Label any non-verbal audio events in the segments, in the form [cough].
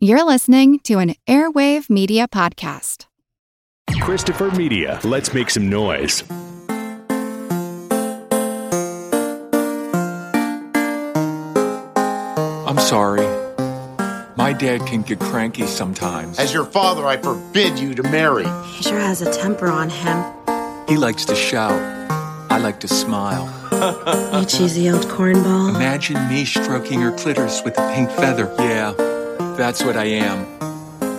You're listening to an Airwave Media Podcast. Christopher Media. Let's make some noise. I'm sorry. My dad can get cranky sometimes. As your father, I forbid you to marry. He sure has a temper on him. He likes to shout. I like to smile. [laughs] You cheesy old cornball. Imagine me stroking her clitoris with a pink feather. Yeah, that's what I am.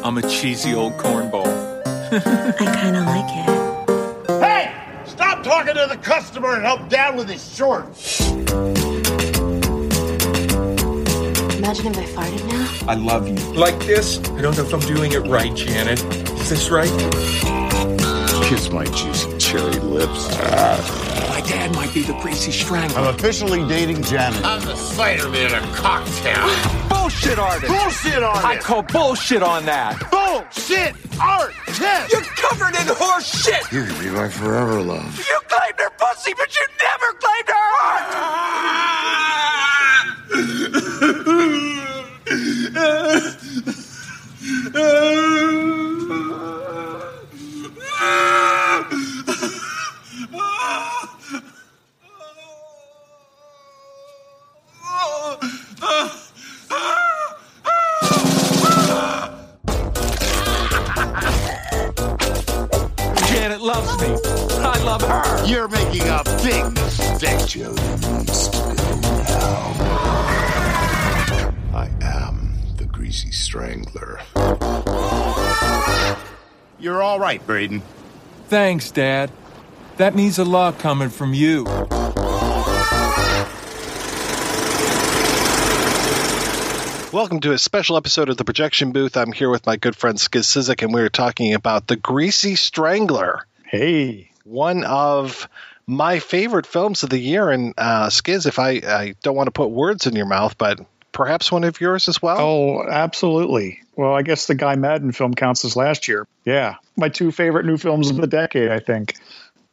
I'm a cheesy old cornball. [laughs] I kind of like it. Hey! Stop talking to the customer and help Dad with his shorts. Imagine if I farted now. I love you. Like this? I don't know if I'm doing it right, Janet. Is this right? Kiss my juicy cherry lips. My dad might be the greasy strangler. I'm officially dating Janet. I'm the cider man of cocktail. [gasps] bullshit artist. Bullshit artist. I call bullshit on that. Bullshit artist. You're covered in horse shit. You could be my forever love. You claimed her pussy, but you never claimed her heart. [laughs] Janet loves me. I love her. You're making a big mistake. Jody needs to go now. I am the Greasy Strangler. You're all right, Brayden. Thanks, Dad. That means a lot coming from you. Welcome to a special episode of the Projection Booth. I'm here with my good friend Skizz Cyzyk, and we're talking about The Greasy Strangler. Hey, One of my favorite films of the year. And uh, Skiz, if I, I don't want to put words in your mouth, but perhaps one of yours as well? oh, absolutely. Well, I guess the Guy Maddin film counts as last year. Yeah, my two favorite new films of the decade, I think.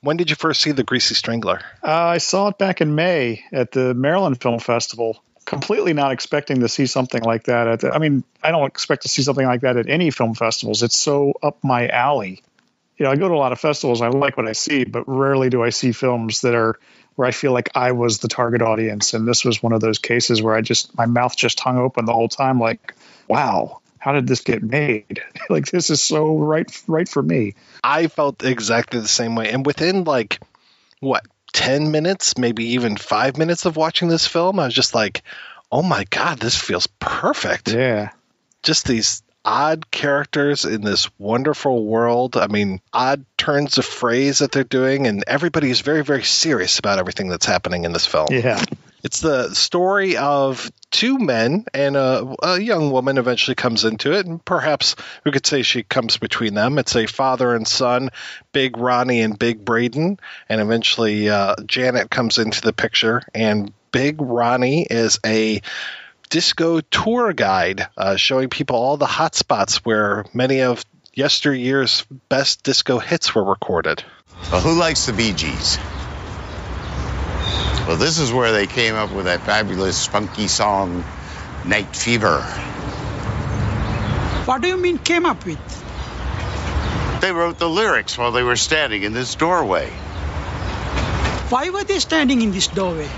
When did you first see The Greasy Strangler? Uh, I saw it back in May at the Maryland Film Festival. Completely not expecting to see something like that. At the, I mean, I don't expect to see something like that at any film festivals. It's so up my alley. You know, I go to a lot of festivals. I like what I see, but rarely do I see films that are where I feel like I was the target audience. And this was one of those cases where I just my mouth just hung open the whole time, like, wow, how did this get made? [laughs] like this is so right right for me. I felt exactly the same way. And within like, what, 10 minutes, maybe even five minutes of watching this film, I was just like, oh my God, this feels perfect. Yeah. just these odd characters in this wonderful world. I mean, odd turns of phrase that they're doing, and everybody is very, very serious about everything that's happening in this film. Yeah. It's the story of two men and a, a young woman eventually comes into it, and perhaps we could say she comes between them. It's a father and son, Big Ronnie and Big Brayden, and eventually uh, Janet comes into the picture, and Big Ronnie is a disco tour guide uh, showing people all the hot spots where many of yesteryear's best disco hits were recorded. Well, who likes the Bee Gees? Well, this is where they came up with that fabulous funky song, Night Fever. What do you mean came up with? They wrote the lyrics while they were standing in this doorway. Why were they standing in this doorway?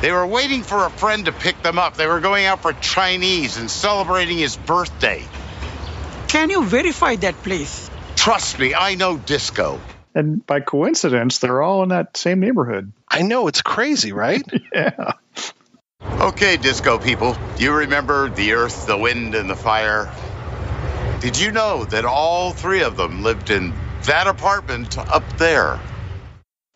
They were waiting for a friend to pick them up. They were going out for Chinese and celebrating his birthday. Can you verify that, please? Trust me, I know disco. And by coincidence, they're all in that same neighborhood. I know it's crazy, right? [laughs] Yeah. Okay, disco people, you remember the earth, the wind, and the fire? Did you know that all three of them lived in that apartment up there?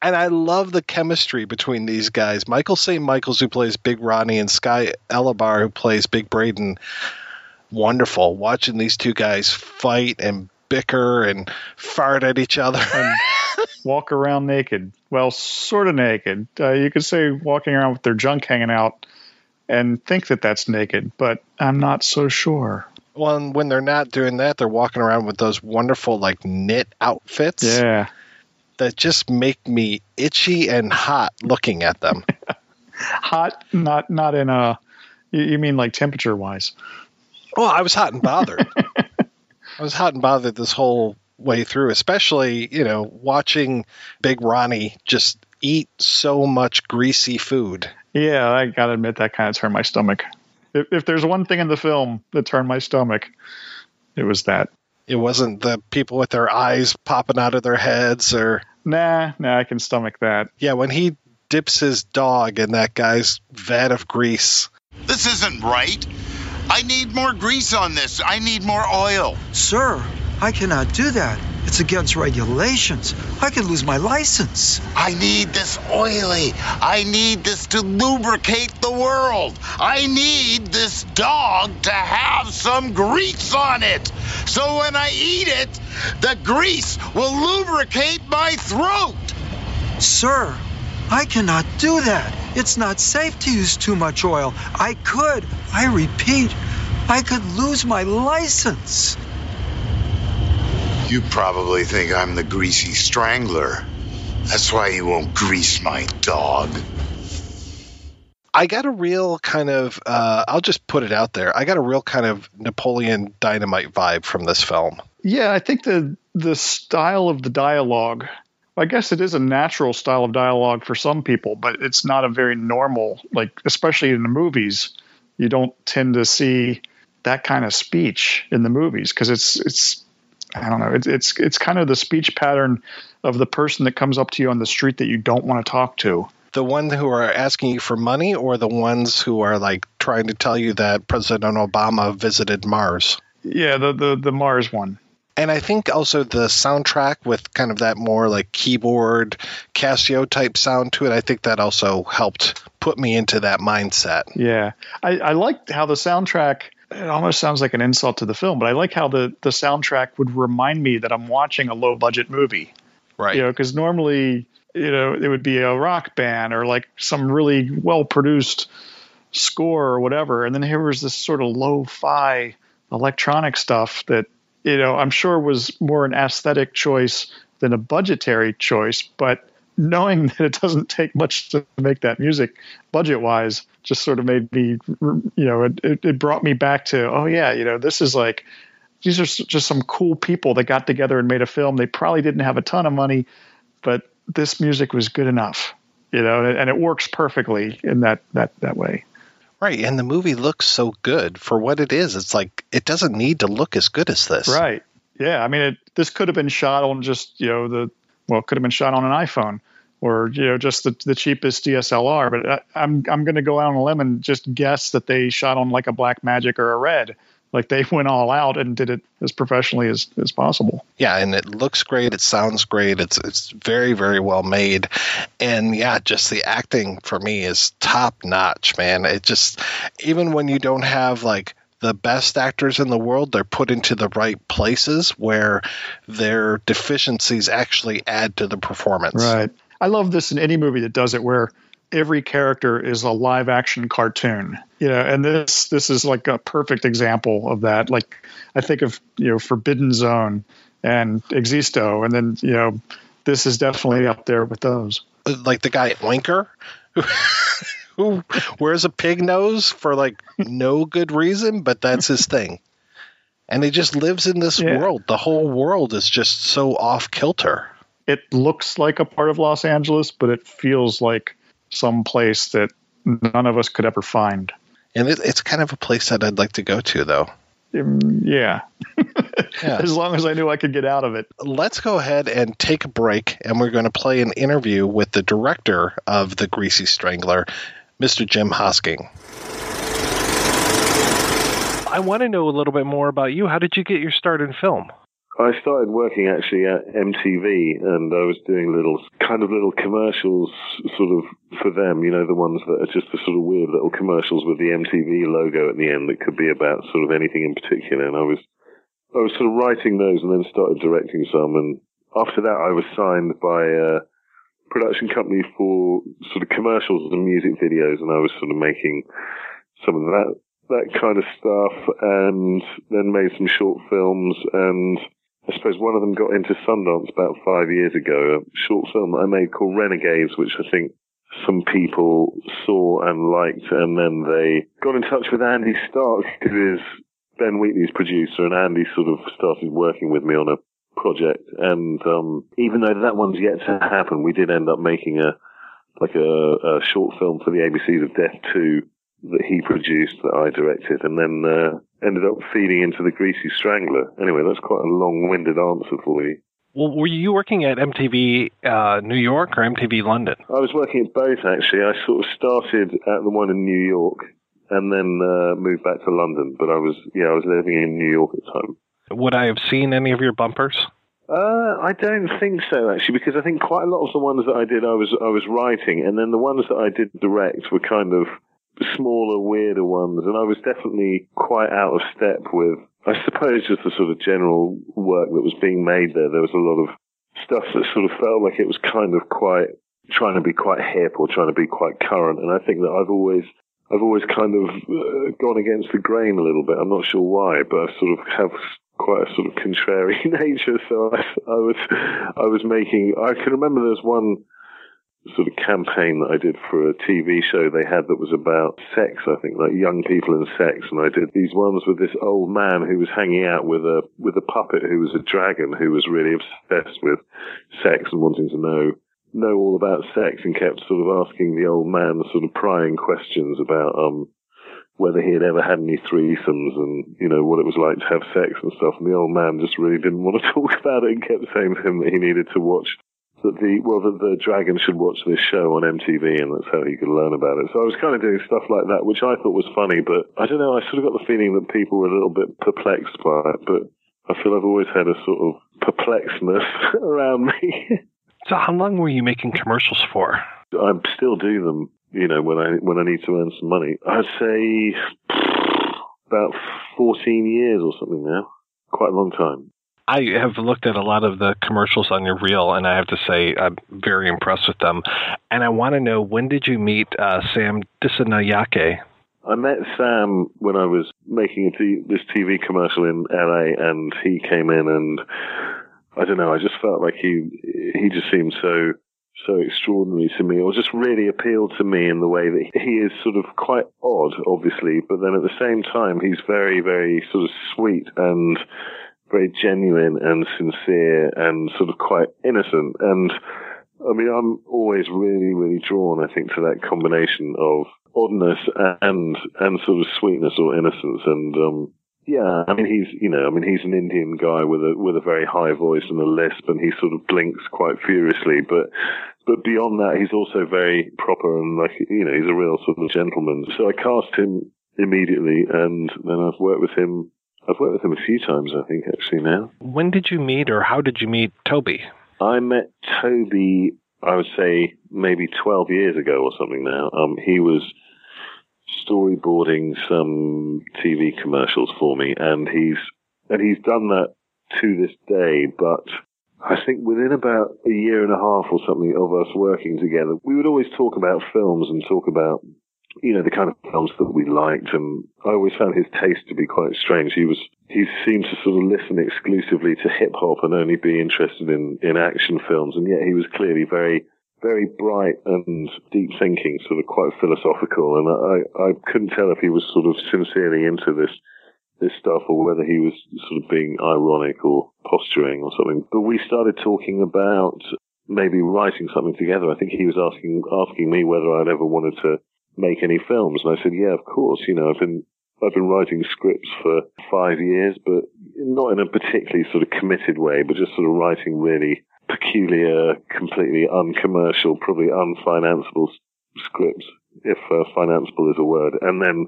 and I love the chemistry between these guys. Michael St. Michaels, who plays Big Ronnie, and Sky Elobar, who plays Big Brayden. Wonderful watching these two guys fight and bicker and fart at each other. And walk around naked. Well, sort of naked. Uh, you could say walking around with their junk hanging out and think that that's naked, but I'm not so sure. well, and when they're not doing that, they're walking around with those wonderful like knit outfits Yeah. that just make me itchy and hot looking at them. [laughs] Hot, not not in a. You, you mean like temperature wise? Well, I was hot and bothered. [laughs] I was hot and bothered this whole way through, especially, you know, watching Big Ronnie just eat so much greasy food. Yeah, I gotta admit that kind of turned my stomach. If, if there's one thing in the film that turned my stomach, it was that. It wasn't the people with their eyes popping out of their heads or. Nah, nah, I can stomach that. Yeah, when he dips his dog in that guy's vat of grease. This isn't right. I need more grease on this. I need more oil. Sir, I cannot do that. It's against regulations. I could lose my license. I need this oily. I need this to lubricate the world. I need this dog to have some grease on it. So when I eat it, the grease will lubricate my throat. Sir, I cannot do that. It's not safe to use too much oil. I could, I repeat, I could lose my license. You probably think I'm the greasy strangler. That's why you won't grease my dog. I got a real kind of, uh, I'll just put it out there. I got a real kind of Napoleon Dynamite vibe from this film. Yeah, I think the the style of the dialogue. I guess it is a natural style of dialogue for some people, but it's not a very normal. Like especially in the movies, you don't tend to see that kind of speech in the movies because it's it's I don't know. It's it's it's kind of the speech pattern of the person that comes up to you on the street that you don't want to talk to. The ones who are asking you for money, or the ones who are like trying to tell you that President Obama visited Mars. Yeah, the the the Mars one. And I think also the soundtrack with kind of that more like keyboard Casio type sound to it. I think that also helped put me into that mindset. Yeah, I, I liked how the soundtrack. It almost sounds like an insult to the film, but I like how the the soundtrack would remind me that I'm watching a low budget movie. Right. You know, because normally you know it would be a rock band or like some really well produced score or whatever, and then here was this sort of lo-fi electronic stuff that you know I'm sure was more an aesthetic choice than a budgetary choice, but knowing that it doesn't take much to make that music budget wise just sort of made me you know it, it brought me back to oh yeah you know this is like these are just some cool people that got together and made a film they probably didn't have a ton of money but this music was good enough you know and it works perfectly in that that that way Right, and the movie looks so good for what it is. It's like it doesn't need to look as good as this. right yeah i mean it, this could have been shot on just you know the well it could have been shot on an iphone or you know just the, the cheapest DSLR. But I, I'm I'm going to go out on a limb and just guess that they shot on like a Blackmagic or a Red. Like they [laughs] went all out and did it as professionally as, as possible. Yeah, and it looks great. It sounds great. It's it's very very well made, and yeah, just the acting for me is top notch, man. It just even when you don't have like the best actors in the world, they're put into the right places where their deficiencies actually add to the performance. Right. I love this in any movie that does it where every character is a live action cartoon. You know, and this this is like a perfect example of that. Like I think of, you know, Forbidden Zone and Existo and then, you know, this is definitely up there with those. Like the guy Oinker, who, [laughs] who wears a pig nose for like no good reason, but that's his thing. And he just lives in this Yeah. world. The whole world is just so off kilter. It looks like a part of Los Angeles, but it feels like some place that none of us could ever find. And it, it's kind of a place that I'd like to go to, though. Um, yeah. Yeah. [laughs] as long as I knew I could get out of it. Let's go ahead and take a break, and we're going to play an interview with the director of The Greasy Strangler, Mr. Jim Hosking. I want to know a little bit more about you. How did you get your start in film? I started working actually at MTV, and I was doing little kind of little commercials, sort of for them. You know, the ones that are just the sort of weird little commercials with the MTV logo at the end that could be about sort of anything in particular. And I was, I was sort of writing those, and then started directing some. And after that, I was signed by a production company for sort of commercials and music videos, and I was sort of making some of that that kind of stuff, and then made some short films and. I suppose one of them got into Sundance about five years ago, a short film I made called Renegades, which I think some people saw and liked, and then they got in touch with Andy Stark, who is Ben Wheatley's producer, and Andy sort of started working with me on a project. And um, even though that one's yet to happen, we did end up making a like a, a short film for the ABCs of Death 2 that he produced that I directed, and then uh, ended up feeding into the Greasy Strangler. Anyway, that's quite a long-winded answer for you. Well, were you working at MTV uh, New York or MTV London? I was working at both actually. I sort of started at the one in New York and then uh, moved back to London. But I was yeah, I was living in New York at the time. Would I have seen any of your bumpers? Uh, I don't think so actually, because I think quite a lot of the ones that I did, I was I was writing, and then the ones that I did direct were kind of smaller, weirder ones, and I was definitely quite out of step with I suppose just the sort of general work that was being made there. There was a lot of stuff that sort of felt like it was kind of quite trying to be quite hip or trying to be quite current. And I think that I've always I've always kind of uh, gone against the grain a little bit. I'm not sure why, but I sort of have quite a sort of contrary [laughs] nature. So I, I was I was making. I can remember there's one sort of campaign that I did for a TV show they had that was about sex, I think, like young people and sex. And I did these ones with this old man who was hanging out with a, with a puppet who was a dragon who was really obsessed with sex and wanting to know, know all about sex and kept sort of asking the old man sort of prying questions about, um, whether he had ever had any threesomes and, you know, what it was like to have sex and stuff. And the old man just really didn't want to [laughs] talk about it and kept saying to him that he needed to watch that the well that the dragon should watch this show on MTV and that's how he could learn about it. So I was kind of doing stuff like that, which I thought was funny, but I don't know. I sort of got the feeling that people were a little bit perplexed by it, but I feel I've always had a sort of perplexedness [laughs] around me. so how long were you making commercials for? I still do them, you know, when I when I need to earn some money. I'd say about fourteen years or something now. Quite a long time. I have looked at a lot of the commercials on your reel, and I have to say I'm very impressed with them. And I want to know when did you meet uh, Sam Dissanayake? I met Sam when I was making this TV commercial in LA, and he came in, and I don't know. I just felt like he he just seemed so so extraordinary to me, or just really appealed to me in the way that he is sort of quite odd, obviously, but then at the same time he's very very sort of sweet and very genuine and sincere and sort of quite innocent. And I mean, I'm always really, really drawn, I think, to that combination of oddness and and sort of sweetness or innocence. And um, yeah, I mean, he's you know, I mean, he's an Indian guy with a with a very high voice and a lisp, and he sort of blinks quite furiously, but. But beyond that, he's also very proper and like, you know, he's a real sort of gentleman. So I cast him immediately and then I've worked with him I've worked with him a few times, I think, actually, now. When did you meet, or how did you meet Toby? I met Toby, I would say, maybe 12 years ago or something now. Um, he was storyboarding some TV commercials for me, and he's and he's done that to this day. But I think within about a year and a half or something of us working together, we would always talk about films and talk about you know, the kind of films that we liked. And I always found his taste to be quite strange. He was, he seemed to sort of listen exclusively to hip hop and only be interested in, in action films. And yet he was clearly very, very bright and deep thinking, sort of quite philosophical. And I, I couldn't tell if he was sort of sincerely into this, this stuff or whether he was sort of being ironic or posturing or something. But we started talking about maybe writing something together. I think he was asking, asking me whether I'd ever wanted to make any films? And I said, yeah, of course. You know, I've been I've been writing scripts for five years, but not in a particularly sort of committed way, but just sort of writing really peculiar, completely uncommercial, probably unfinanceable scripts, if uh, financeable is a word. And then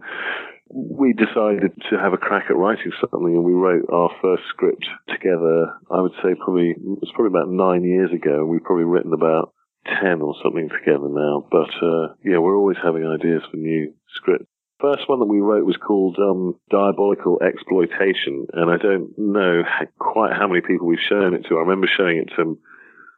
we decided to have a crack at writing something, and we wrote our first script together. I would say probably it was probably about nine years ago, and we've probably written about 10 or something together now. But, uh, yeah, we're always having ideas for new scripts. First one that we wrote was called um, Diabolical Exploitation, and I don't know quite how many people we've shown it to. I remember showing it to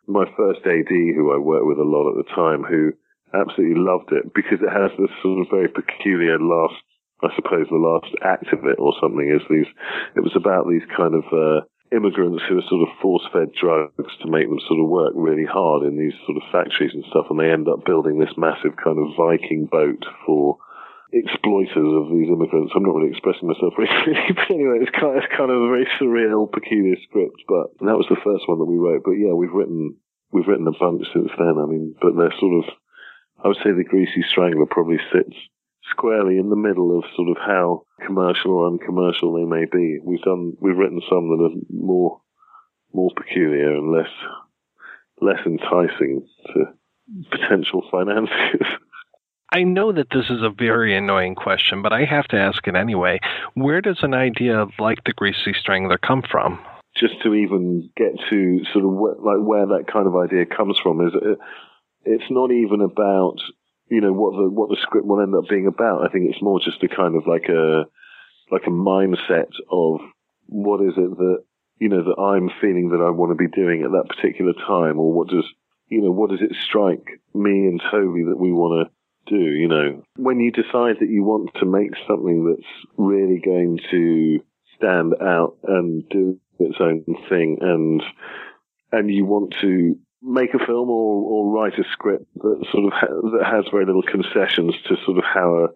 my first AD, who I worked with a lot at the time, who absolutely loved it because it has this sort of very peculiar last, I suppose, the last act of it or something is these. It was about these kind of uh, immigrants who are sort of force-fed drugs to make them sort of work really hard in these sort of factories and stuff, and they end up building this massive kind of Viking boat for exploiters of these immigrants. I'm not really expressing myself [laughs] clearly, but anyway, it's kind, of, it's kind of a very surreal, peculiar script. But that was the first one that we wrote. But yeah, we've written we've written a bunch since then. I mean, but they're sort of I would say the Greasy Strangler probably sits squarely in the middle of sort of how commercial or uncommercial they may be. We've done we've written some that are more more peculiar and less less enticing to potential financiers. [laughs] I know that this is a very annoying question, but I have to ask it anyway. Where does an idea like the Greasy Strangler come from? Just to even get to sort of wh- like where that kind of idea comes from is it, it's not even about you know what the what the script will end up being about. I think it's more just a kind of like a like a mindset of what is it that you know that I'm feeling that I want to be doing at that particular time, or what does you know what does it strike me and Toby that we want to do, you know. When you decide that you want to make something that's really going to stand out and do its own thing and and you want to make a film or, or write a script that sort of ha- that has very little concessions to sort of how a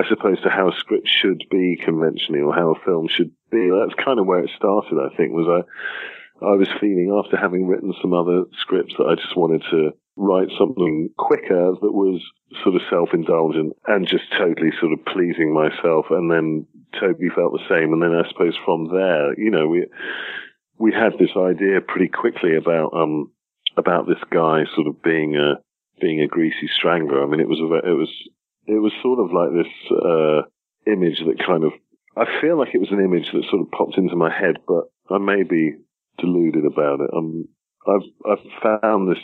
I suppose to how a script should be conventionally or how a film should be. That's kind of where it started. I think was I I was feeling after having written some other scripts that I just wanted to write something quicker that was sort of self-indulgent and just totally sort of pleasing myself. And then Toby felt the same. And then I suppose from there, you know, we, we had this idea pretty quickly about, um, about this guy sort of being a, being a greasy strangler. I mean, it was a, it was, it was sort of like this, uh, image that kind of, I feel like it was an image that sort of popped into my head, but I may be deluded about it. Um, I've, I've found this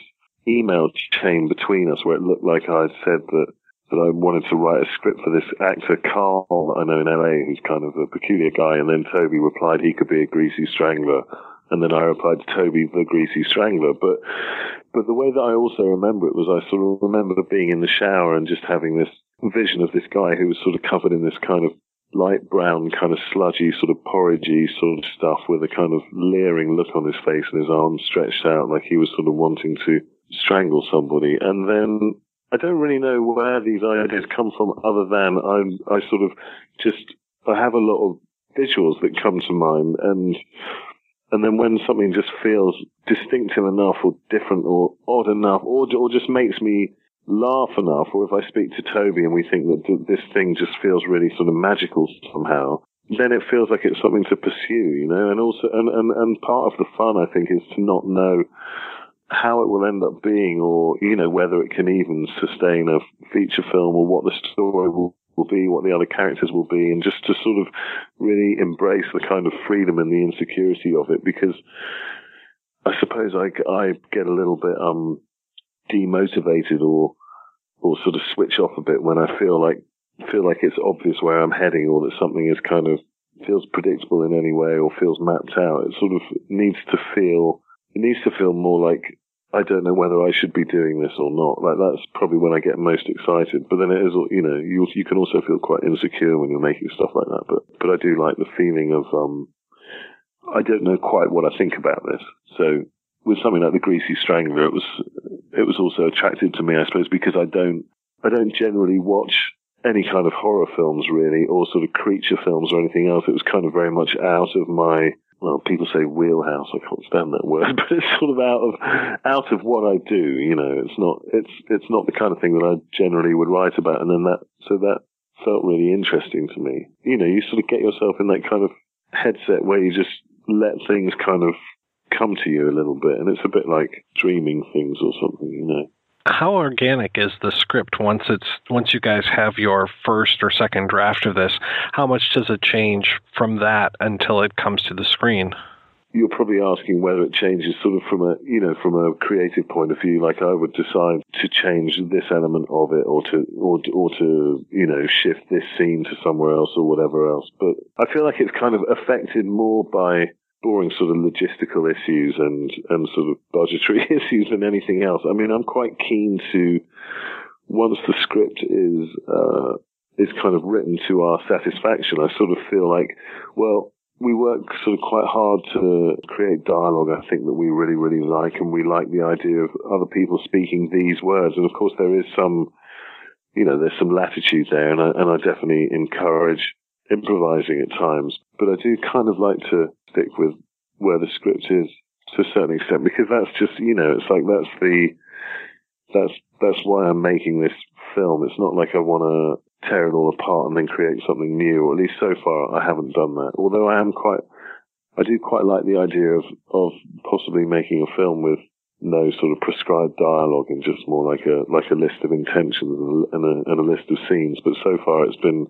email chain between us where it looked like I'd said that that I wanted to write a script for this actor Carl that I know in LA, who's kind of a peculiar guy, and then Toby replied he could be a greasy strangler, and then I replied to Toby the greasy strangler. But but the way that I also remember it was I sort of remember being in the shower and just having this vision of this guy who was sort of covered in this kind of light brown, kind of sludgy, sort of porridgey sort of stuff with a kind of leering look on his face and his arms stretched out like he was sort of wanting to strangle somebody. And then I don't really know where these ideas come from other than I, I sort of just, I have a lot of visuals that come to mind and, and then when something just feels distinctive enough or different or odd enough or, or just makes me laugh enough, or if I speak to Toby and we think that this thing just feels really sort of magical somehow, then it feels like it's something to pursue, you know, and also, and, and, and part of the fun, I think, is to not know how it will end up being, or you know whether it can even sustain a feature film, or what the story will, will be, what the other characters will be, and just to sort of really embrace the kind of freedom and the insecurity of it. Because I suppose I, I get a little bit um demotivated or or sort of switch off a bit when I feel like feel like it's obvious where I'm heading, or that something is kind of feels predictable in any way, or feels mapped out. It sort of needs to feel it needs to feel more like I don't know whether I should be doing this or not. Like that's probably when I get most excited. But then it is, you know, you you can also feel quite insecure when you're making stuff like that. But but I do like the feeling of um, I don't know quite what I think about this. So with something like the Greasy Strangler, it was it was also attractive to me, I suppose, because I don't I don't generally watch any kind of horror films really, or sort of creature films or anything else. It was kind of very much out of my well, people say wheelhouse. I can't stand that word, [laughs] but it's sort of out of out of what I do. You know, it's not it's it's not the kind of thing that I generally would write about. And then that so that felt really interesting to me. You know, you sort of get yourself in that kind of headset where you just let things kind of come to you a little bit, and it's a bit like dreaming things or something. You know how organic is the script once it's once you guys have your first or second draft of this? How much does it change from that until it comes to the screen? You're probably asking whether it changes sort of from a you know from a creative point of view. Like I would decide to change this element of it, or to or or to you know shift this scene to somewhere else or whatever else. But I feel like it's kind of affected more by boring sort of logistical issues and, and sort of budgetary [laughs] issues than anything else. I mean, I'm quite keen to, once the script is, uh, is kind of written to our satisfaction, I sort of feel like, well, we work sort of quite hard to create dialogue, I think, that we really, really like, and we like the idea of other people speaking these words. And of course, there is some you know, there's some latitude there, and I, and I definitely encourage improvising at times. But I do kind of like to stick with where the script is to a certain extent because that's just, you know, it's like that's the that's that's why I'm making this film. It's not like I want to tear it all apart and then create something new. Or at least so far, I haven't done that. Although I am quite, I do quite like the idea of of possibly making a film with no sort of prescribed dialogue and just more like a like a list of intentions and a, and a list of scenes. But so far, it's been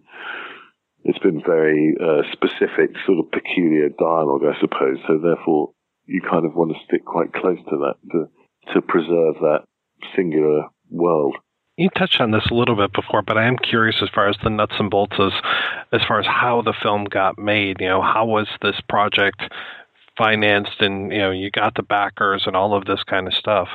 it's been very uh, specific, sort of peculiar dialogue, I suppose. So therefore, you kind of want to stick quite close to that to to preserve that singular world. You touched on this a little bit before, but I am curious as far as the nuts and bolts as, as far as how the film got made. You know, how was this project financed, and you know, you got the backers and all of this kind of stuff.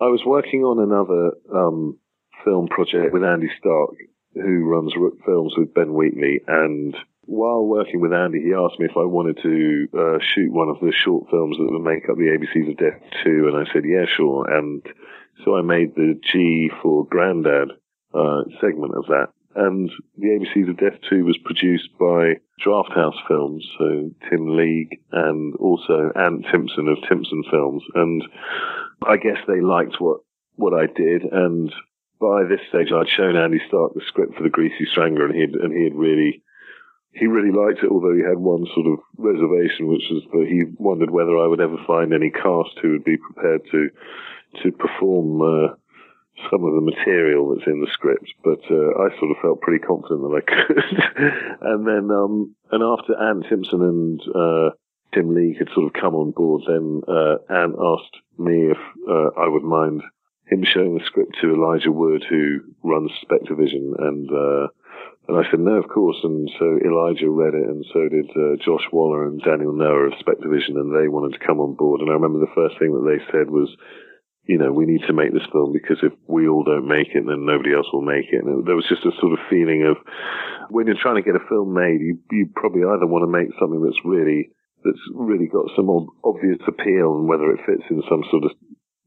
I was working on another um, film project with Andy Stark, who runs Rook Films with Ben Wheatley, and while working with Andy, he asked me if I wanted to uh, shoot one of the short films that would make up the ABCs of Death 2, and I said, yeah, sure. And so I made the G for Grandad uh, segment of that. And the ABCs of Death 2 was produced by Drafthouse Films, so Tim League and also Ant Timpson of Timpson Films. And I guess they liked what, what I did. And by this stage, I'd shown Andy Stark the script for The Greasy Strangler and he had, and he had really, he really liked it, although he had one sort of reservation, which was that he wondered whether I would ever find any cast who would be prepared to to perform uh, some of the material that's in the script, but uh, I sort of felt pretty confident that I [laughs] could. and then, um, and after Ant Timpson and uh, Tim League had sort of come on board, then uh, Ant asked me if uh, I would mind him showing the script to Elijah Wood, who runs Spectrevision, and uh, and I said no, of course. And so Elijah read it, and so did uh, Josh Waller and Daniel Noah of Spectrevision, and they wanted to come on board. And I remember the first thing that they said was you know, we need to make this film because if we all don't make it, then nobody else will make it. And there was just a sort of feeling of when you're trying to get a film made, you, you probably either want to make something that's really, that's really got some obvious appeal and whether it fits in some sort of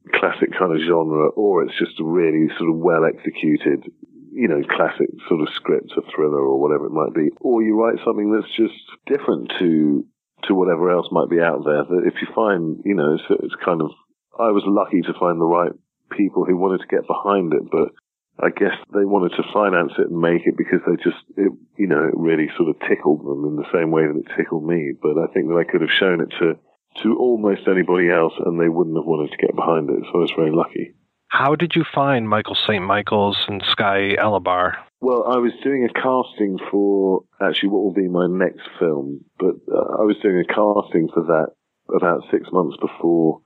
classic kind of genre or it's just a really sort of well executed, you know, classic sort of script, a thriller or whatever it might be. Or you write something that's just different to, to whatever else might be out there. That if you find, you know, it's, kind of I was lucky to find the right people who wanted to get behind it, but I guess they wanted to finance it and make it because they just, it, you know, it really sort of tickled them in the same way that it tickled me. But I think that I could have shown it to, to almost anybody else and they wouldn't have wanted to get behind it. So I was very lucky. How did you find Michael St. Michaels and Sky Elobar? Well, I was doing a casting for actually what will be my next film, but uh, I was doing a casting for that about six months before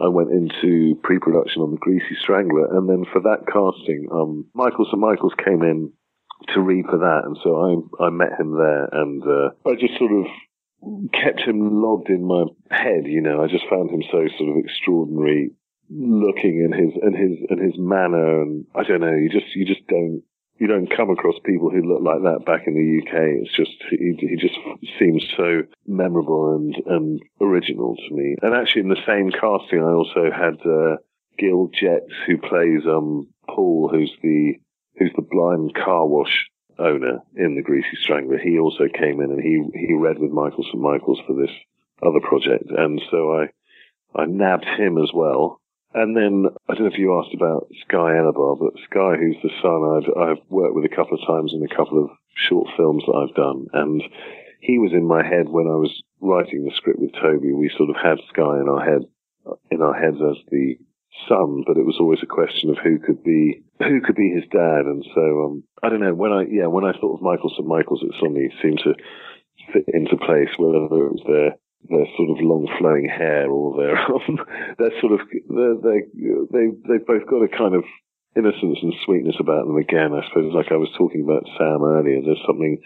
I went into pre-production on The Greasy Strangler, and then for that casting, um, Michael St. Michaels came in to read for that, and so I I met him there, and uh, I just sort of kept him logged in my head. You know, I just found him so sort of extraordinary looking in his and his and his manner, and I don't know, you just you just don't you don't come across people who look like that back in the UK. It's just he, he just seems so memorable and and original to me. And actually, in the same casting, I also had uh, Gil Gex, who plays um Paul, who's the who's the blind car wash owner in the Greasy Strangler. He also came in and he he read with Michael St Michaels for this other project, and so I I nabbed him as well. And then I don't know if you asked about Sky Elobar, but Sky, who's the son, I've I've worked with a couple of times in a couple of short films that I've done, and he was in my head when I was writing the script with Toby. We sort of had Sky in our head in our heads as the son, but it was always a question of who could be who could be his dad. And so um, I don't know when I yeah when I thought of Michael St Michaels, it suddenly seemed to fit into place. Whether it was their their sort of long flowing hair or their [laughs] um, their sort of they they they've both got a kind of innocence and sweetness about them again i suppose like i was talking about sam earlier there's something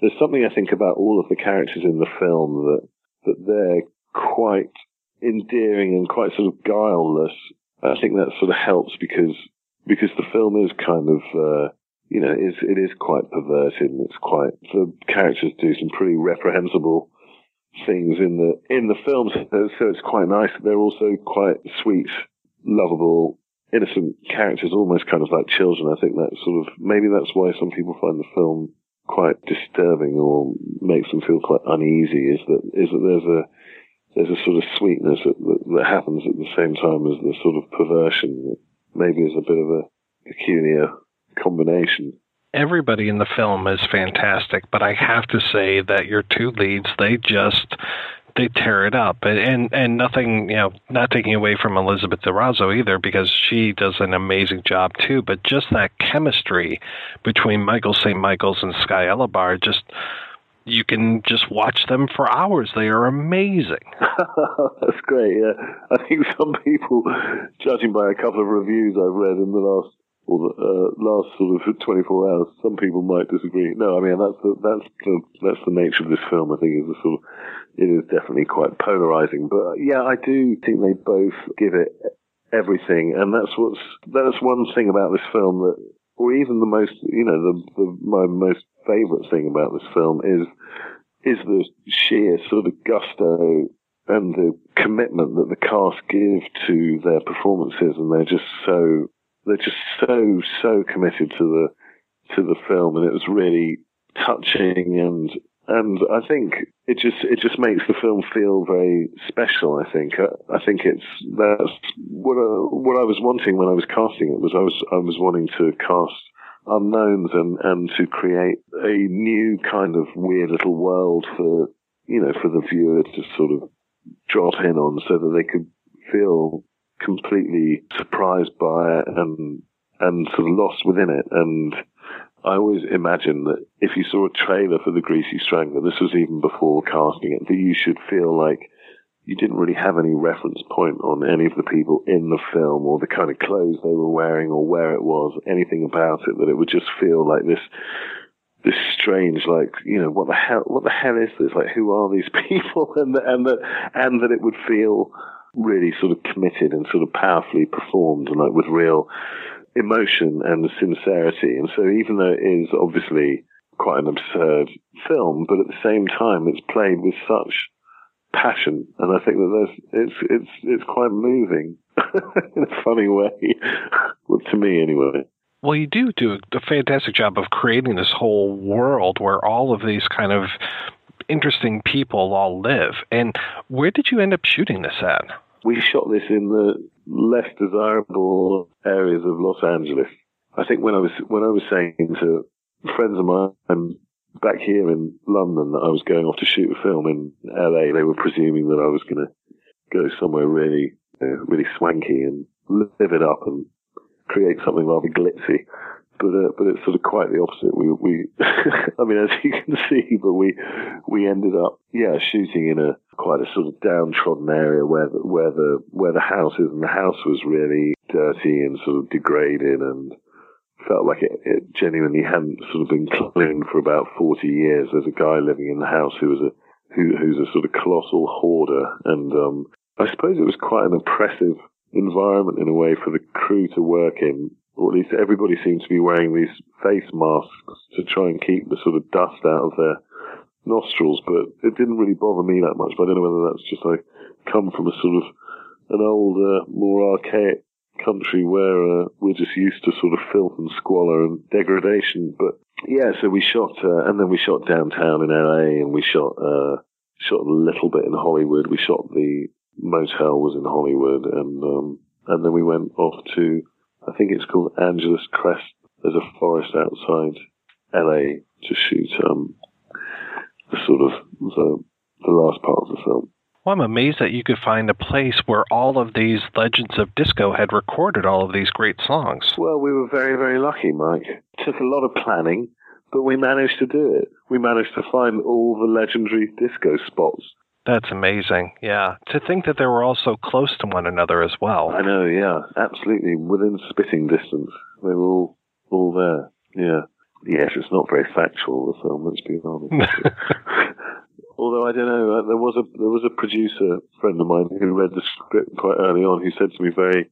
there's something i think about all of the characters in the film that that they're quite endearing and quite sort of guileless i think that sort of helps because because the film is kind of uh, you know, it is, it is quite perverted and it's quite, the characters do some pretty reprehensible things in the in the films, [laughs] so it's quite nice. They're also quite sweet, lovable, innocent characters, almost kind of like children. I think that sort of maybe that's why some people find the film quite disturbing or makes them feel quite uneasy. Is that is that there's a there's a sort of sweetness that, that, that happens at the same time as the sort of perversion that maybe is a bit of a peculiar combination. Everybody in the film is fantastic, but I have to say that your two leads, they just they tear it up and, and and nothing you know not taking away from elizabeth de razzo either because she does an amazing job too but just that chemistry between michael st michael's and sky Elobar just you can just watch them for hours they are amazing [laughs] that's great yeah i think some people judging by a couple of reviews i've read in the last or the uh, last sort of 24 hours, some people might disagree. No, I mean that's the that's the that's the nature of this film. I think is the sort of it is definitely quite polarizing. But uh, yeah, I do think they both give it everything, and that's what's that's one thing about this film that, or even the most, you know, the, the my most favorite thing about this film is is the sheer sort of gusto and the commitment that the cast give to their performances, and they're just so they're just so so committed to the to the film, and it was really touching and and I think it just it just makes the film feel very special. I think I, I think it's that's what I, what I was wanting when I was casting it was I was I was wanting to cast unknowns and and to create a new kind of weird little world for you know for the viewer to sort of drop in on so that they could feel completely surprised by it and and sort of lost within it. And I always imagine that if you saw a trailer for The Greasy Strangler, this was even before casting it, that you should feel like you didn't really have any reference point on any of the people in the film or the kind of clothes they were wearing or where it was, anything about it, that it would just feel like this this strange, like you know, what the hell, what the hell is this? Like, who are these [laughs] people? And that, and that, and that it would feel really sort of committed and sort of powerfully performed, and like with real emotion and sincerity. And so even though it is obviously quite an absurd film, but at the same time, it's played with such passion. And I think that there's, it's, it's, it's quite moving [laughs] in a funny way. [laughs] well, to me anyway. Well, you do do a fantastic job of creating this whole world where all of these kind of interesting people all live. And where did you end up shooting this at? We shot this in the less desirable areas of Los Angeles. I think when I was when I was saying to friends of mine back here in London that I was going off to shoot a film in LA, they were presuming that I was going to go somewhere really, uh, really swanky and live it up and create something rather glitzy. But uh, but it's sort of quite the opposite. We we, [laughs] I mean, as you can see, but we we ended up yeah shooting in a quite a sort of downtrodden area where the, where the where the house is, and the house was really dirty and sort of degraded, and felt like it, it genuinely hadn't sort of been cleaned for about forty years. There's a guy living in the house who was a who, who's a sort of colossal hoarder, and um, I suppose it was quite an oppressive environment in a way for the crew to work in. Or at least everybody seemed to be wearing these face masks to try and keep the sort of dust out of their nostrils, but it didn't really bother me that much. But I don't know whether that's just I come from a sort of an older, more archaic country where uh, we're just used to sort of filth and squalor and degradation. But yeah, so we shot, uh, and then we shot downtown in LA, and we shot uh, shot a little bit in Hollywood. We shot the motel was in Hollywood, and um, and then we went off to I think it's called Angeles Crest. There's a forest outside LA to shoot um, the sort of the, the last part of the film. Well, I'm amazed that you could find a place where all of these legends of disco had recorded all of these great songs. Well, we were very, very lucky, Mike. It took a lot of planning, but we managed to do it. We managed to find all the legendary disco spots. That's amazing. Yeah. To think that they were all so close to one another as well. I know, yeah. Absolutely. Within spitting distance. They were all all there. Yeah. Yes, it's not very factual. The film, let's be honest. [laughs] [laughs] Although I don't know, uh, there was a there was a producer friend of mine who read the script quite early on, who said to me very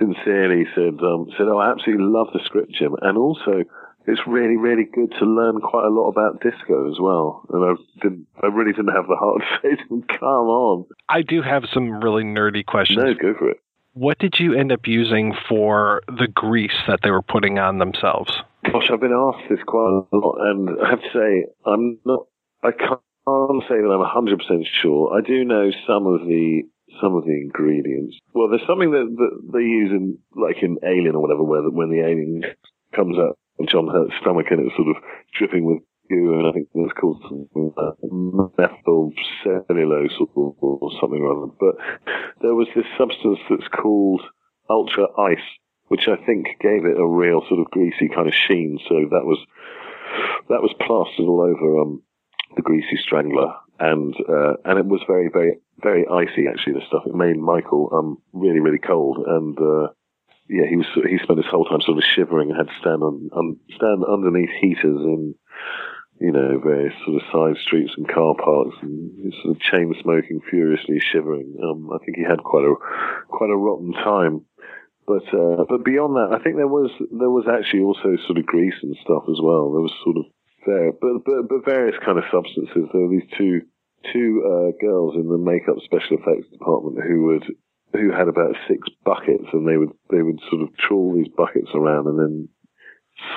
sincerely, said um, said, "Oh, I absolutely love the script, Jim, and also it's really really good to learn quite a lot about disco as well." And I didn't, I really didn't have the heart [laughs] to say to him, "Come on." I do have some really nerdy questions. No, go for it What did you end up using for the grease that they were putting on themselves? Gosh, I've been asked this quite a lot, and I have to say, I'm not. I can't say that I'm 100 percent sure. I do know some of the some of the ingredients. Well, there's something that, that they use in like in Alien or whatever, where when the alien comes out of John Hurt's stomach and it's sort of dripping with goo, and I think it's called uh, methyl cellulose or, or something or other. But there was this substance that's called ultra ice, which I think gave it a real sort of greasy kind of sheen. So that was that was plastered all over um, the greasy strangler, and uh, and it was very very very icy actually. The stuff it made Michael um really really cold, and uh, yeah, he was he spent his whole time sort of shivering and had to stand on um, stand underneath heaters in you know, various sort of side streets and car parks, and sort of chain smoking, furiously shivering. Um, I think he had quite a quite a rotten time. But uh, but beyond that, I think there was there was actually also sort of grease and stuff as well. There was sort of there, but but but various kind of substances. There were these two two uh, girls in the makeup special effects department who would who had about six buckets, and they would they would sort of trawl these buckets around and then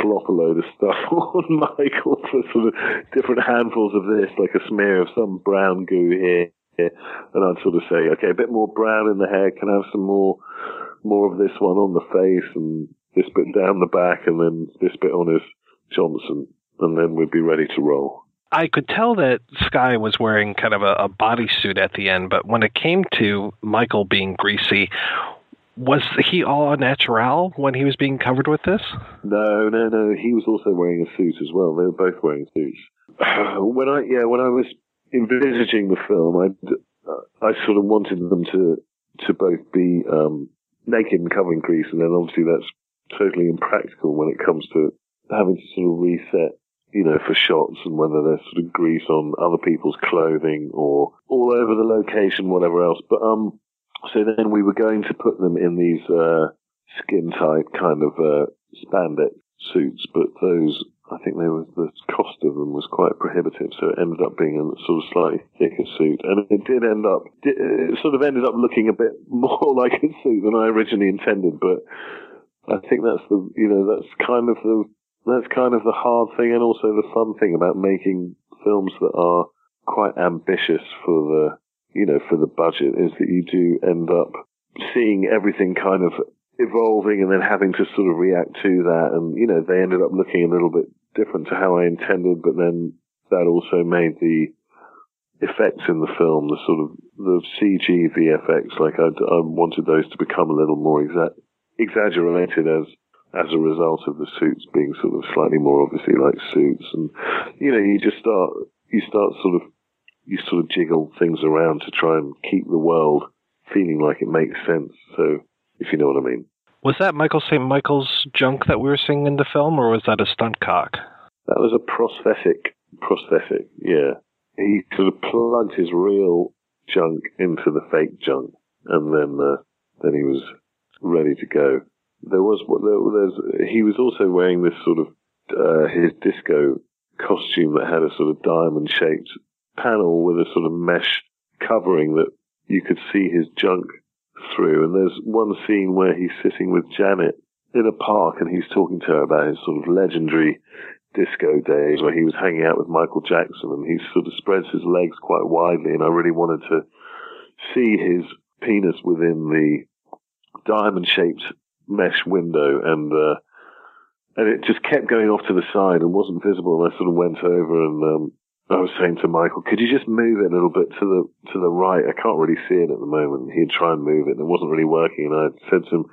slop a load of stuff [laughs] on Michael for sort of different handfuls of this, like a smear of some brown goo here, and I'd sort of say, okay, a bit more brown in the hair. Can I have some more, more of this one on the face, and this bit down the back, and then this bit on his Johnson, and then we'd be ready to roll. I could tell that Sky was wearing kind of a, a bodysuit at the end, but when it came to Michael being greasy, was he all natural when he was being covered with this? No, no, no. He was also wearing a suit as well. They were both wearing suits. [sighs] when I yeah, when I was envisaging the film, I I sort of wanted them to to both be um, naked and covering grease, and then obviously that's totally impractical when it comes to having to sort of reset you know, for shots and whether there's sort of grease on other people's clothing or all over the location, whatever else. But um, so then we were going to put them in these uh, skin tight kind of uh, spandex suits, but those I think they were the cost of them was quite prohibitive, so it ended up being a sort of slightly thicker suit, and it did end up it sort of ended up looking a bit [laughs] more like a suit than I originally intended. But I think that's the you know that's kind of the that's kind of the hard thing, and also the fun thing about making films that are quite ambitious for the you know, for the budget is that you do end up seeing everything kind of evolving and then having to sort of react to that. And, you know, they ended up looking a little bit different to how I intended, but then that also made the effects in the film, the sort of the CG VFX, like I, I wanted those to become a little more exa- exaggerated as as a result of the suits being sort of slightly more obviously like suits, and you know you just start you start sort of you sort of jiggle things around to try and keep the world feeling like it makes sense. So, if you know what I mean. Was that Michael St. Michael's junk that we were seeing in the film, or was that a stunt cock? That was a prosthetic. Prosthetic, yeah. He sort of plugged his real junk into the fake junk, and then uh, then he was ready to go. There was there, there's he was also wearing this sort of uh, his disco costume that had a sort of diamond shaped panel with a sort of mesh covering that you could see his junk through. And there's one scene where he's sitting with Janet in a park and he's talking to her about his sort of legendary disco days where he was hanging out with Michael Jackson and he sort of spreads his legs quite widely and I really wanted to see his penis within the diamond shaped mesh window and uh, and it just kept going off to the side and wasn't visible and I sort of went over and um, I was saying to Michael, could you just move it a little bit to the to the right? I can't really see it at the moment. He'd try and move it, and it wasn't really working. And I said to him,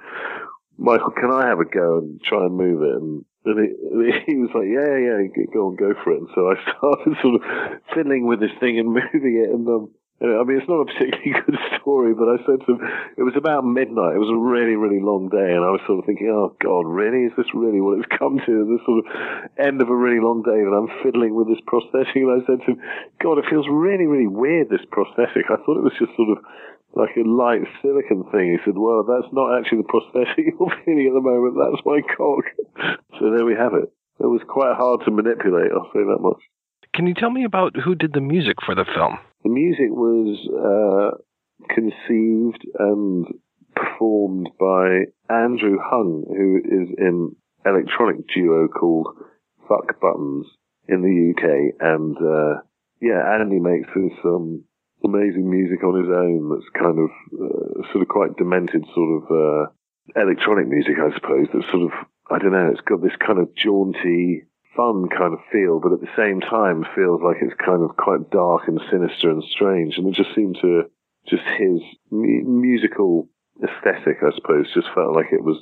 Michael, can I have a go and try and move it? And, and he, [laughs] was like, yeah, yeah, go on, go for it. And so I [laughs] started sort of fiddling with this thing and [laughs] moving it, and um, I mean, it's not a particularly [laughs] good story, but I said to him, it was about midnight. It was a really, really long day, and I was sort of thinking, oh, God, really? Is this really what it's [laughs] come to? This sort of end of a really long day, and I'm fiddling with this prosthetic. And I said to him, God, it feels really, really weird, this prosthetic. I thought it was just sort of like a light silicon thing. He said, well, that's not actually the prosthetic [laughs] you're feeling at the moment. That's my cock. So there we have it. It was quite hard to manipulate, I'll say that much. Can you tell me about who did the music for the film? The music was uh, conceived and performed by Andrew Hung, who is in electronic duo called Fuck Buttons in the UK, and uh, yeah, Andy makes this um, amazing music on his own. That's kind of uh, sort of quite demented, sort of uh, electronic music, I suppose. That's sort of I don't know. It's got this kind of jaunty, fun kind of feel, but at the same time feels like it's kind of quite dark and sinister and strange. And it just seemed to just his mu- musical aesthetic, I suppose, just felt like it was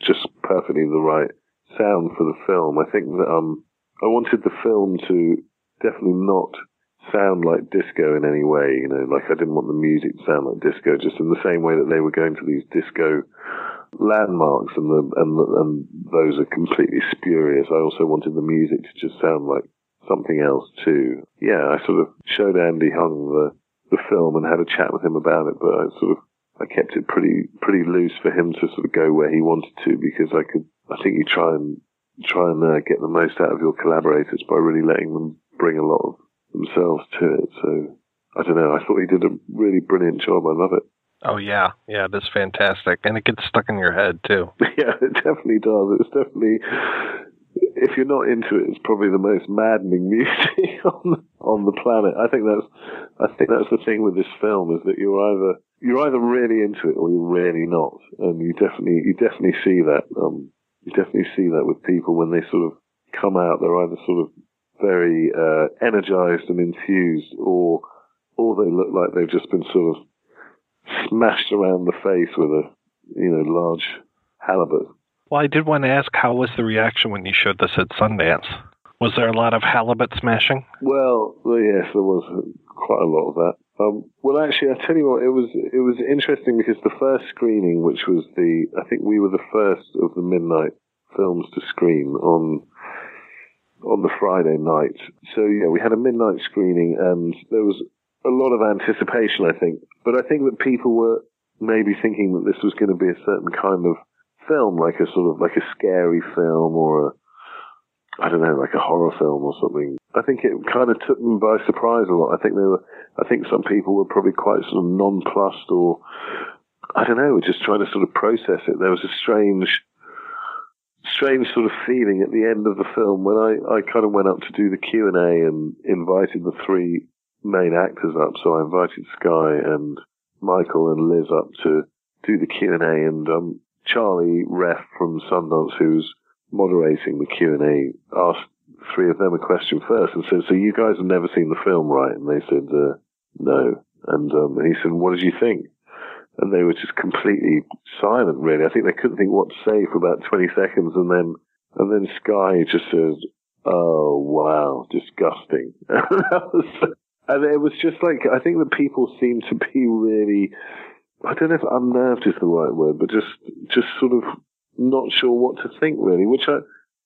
just perfectly the right sound for the film. I think that um, I wanted the film to definitely not sound like disco in any way. You know, like I didn't want the music to sound like disco, just in the same way that they were going to these disco landmarks, and the and and those are completely spurious. I also wanted the music to just sound like something else too. Yeah, I sort of showed Andy Hung the the film and had a chat with him about it, but I sort of I kept it pretty pretty loose for him to sort of go where he wanted to because I could I think you try and try and uh, get the most out of your collaborators by really letting them bring a lot of themselves to it. So I don't know. I thought he did a really brilliant job. I love it. Oh yeah, yeah, that's fantastic, and it gets stuck in your head too. [laughs] yeah, it definitely does. It's definitely if you're not into it, it's probably the most maddening music [laughs] on on the planet. I think that's I think that's the thing with this film is that you're either you're either really into it or you're really not, and you definitely you definitely see that. Um, you definitely see that with people when they sort of come out. They're either sort of very uh, energized and enthused, or or they look like they've just been sort of smashed around the face with a you know large halibut. Well, I did want to ask, how was the reaction when you showed this at Sundance? Was there a lot of halibut smashing? Well, yes, there was quite a lot of that. Um, well, actually, I tell you what, it was it was interesting because the first screening, which was the, I think we were the first of the midnight films to screen on on the Friday night. So yeah, we had a midnight screening, and there was a lot of anticipation, I think. But I think that people were maybe thinking that this was going to be a certain kind of film, like a sort of like a scary film or a I don't know, like a horror film or something. I think it kind of took them by surprise a lot. I think they were, I think some people were probably quite sort of nonplussed or, I don't know, just trying to sort of process it. There was a strange, strange sort of feeling at the end of the film when I, I kind of went up to do the Q&A and invited the three main actors up. So I invited Sky and Michael and Liz up to do the Q&A and, um, Charlie Reff from Sundance, who's moderating the Q&A, asked three of them a question first and said, so you guys have never seen the film, right? And they said, uh, no. And, um, and he said, what did you think? And they were just completely silent, really. I think they couldn't think what to say for about 20 seconds. And then, and then Sky just said, oh, wow, disgusting. [laughs] and it was just like, I think that people seemed to be really, I don't know if unnerved is the right word, but just, just sort of not sure what to think really, which I,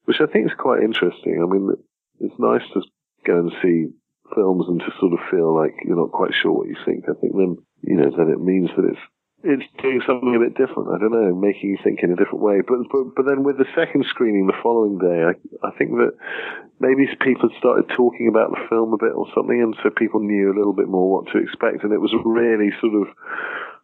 which I think is quite interesting. I mean, it's nice to go and see films and to sort of feel like you're not quite sure what you think. I think then, you know, then it means that it's, it's doing something a bit different. I don't know, making you think in a different way. But, but, but then with the second screening the following day, I, I think that maybe people started talking about the film a bit or something. And so people knew a little bit more what to expect. And it was a really sort of,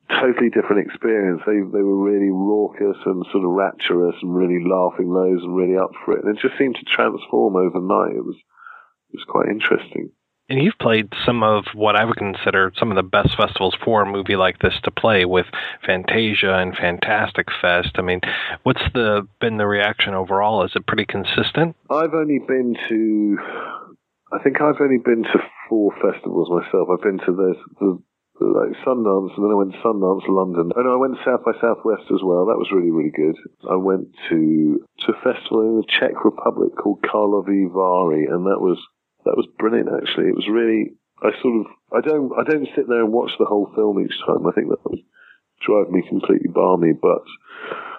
totally different experience. They they were really raucous and sort of rapturous and really laughing lows and really up for it. And it just seemed to transform overnight. It was it was quite interesting. And you've played some of what I would consider some of the best festivals for a movie like this to play with Fantasia and Fantastic Fest. I mean, what's the been the reaction overall? Is it pretty consistent? I've only been to I think I've only been to four festivals myself. I've been to the, the like Sundance, and then I went to Sundance London. Oh no, I went South by Southwest as well. That was really, really good. I went to to a festival in the Czech Republic called Karlovy Vary, and that was that was brilliant. Actually, it was really. I sort of I don't I don't sit there and watch the whole film each time. I think that would drive me completely balmy, but